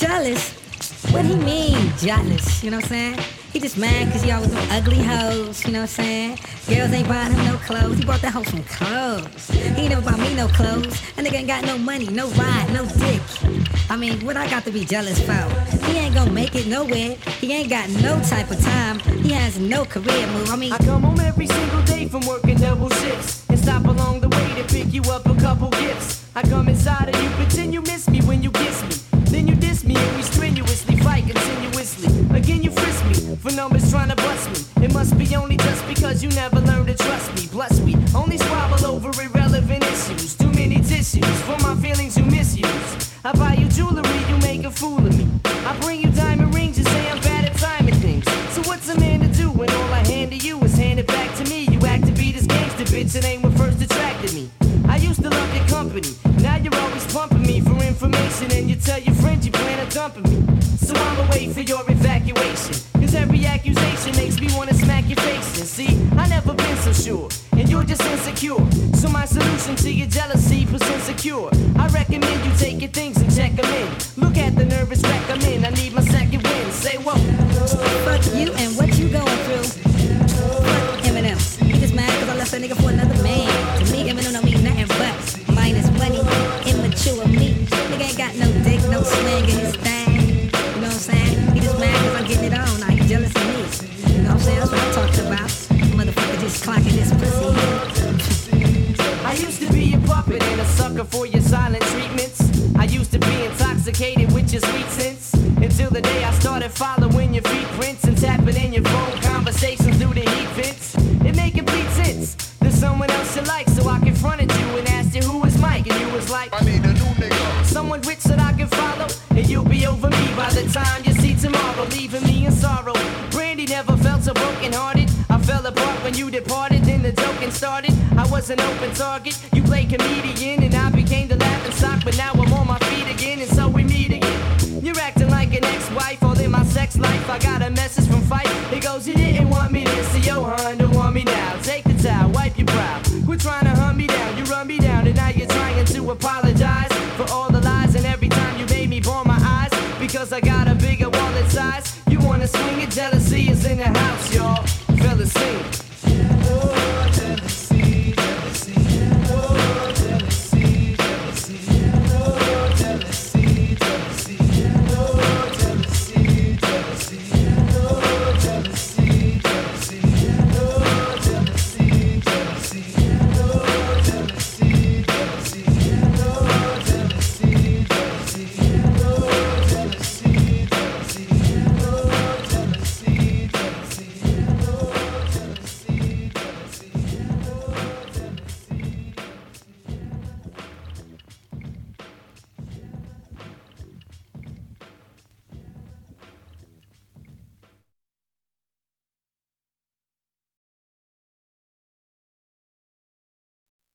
jealous? What he mean, jealous? You know what I'm saying? He just mad cause he always them ugly hoes, you know what I'm saying? Girls ain't buying him no clothes. He bought that hoe some clothes. He never bought me no clothes. That nigga ain't got no money, no ride, no dick. I mean, what I got to be jealous for? He ain't gonna make it nowhere. He ain't got no type of time. He has no career move. I mean, I come home every single day from working double shifts and stop along the way to pick you up a couple gifts. I come inside and you, pretend you miss numbers trying to bust me. It must be only just because you never learned to trust me. Plus, we only squabble over irrelevant issues. Too many tissues for my feelings you misuse. I buy you jewelry, you make a fool of me. I bring you diamond rings, you say I'm bad at timing things. So what's a man to do when all I hand to you is handed back to me? You act to be this gangster bitch, it ain't what first attracted me. I used to love your company. Now you're always pumping me for information, and you tell your friends you plan on dumping me. So I'ma wait for your So my solution to your jealousy presents insecure. I recommend you take your things and check them in. Look at the nervous wreck I'm in. I need my second win. Say whoa. fuck you and what you going through. Fuck Eminem. He just mad cause I left that nigga for another man. To me, Eminem don't mean nothing but minus money. Immature me. Nigga ain't got no dick, no swing in his thing. You know what I'm saying? He just mad cause I'm getting it on. Sucker for your silent treatments. I used to be intoxicated with your sweet sense. Until the day I started following your feet prints and tapping in your phone conversations through the fell apart when you departed, then the joking started. I was an open target, you played comedian, and I became the laughing stock, but now I'm on my feet again, and so we meet again. You're acting like an ex-wife, all in my sex life. I got a message from Fight, He goes, you didn't want me this, so yo, hun, don't want me now. Take the towel, wipe your brow. Quit trying to hunt me down, you run me down, and now you're trying to apologize for all the lies, and every time you made me bore my eyes, because I got a bigger wallet size. You wanna swing it, jealousy is in the house, y'all.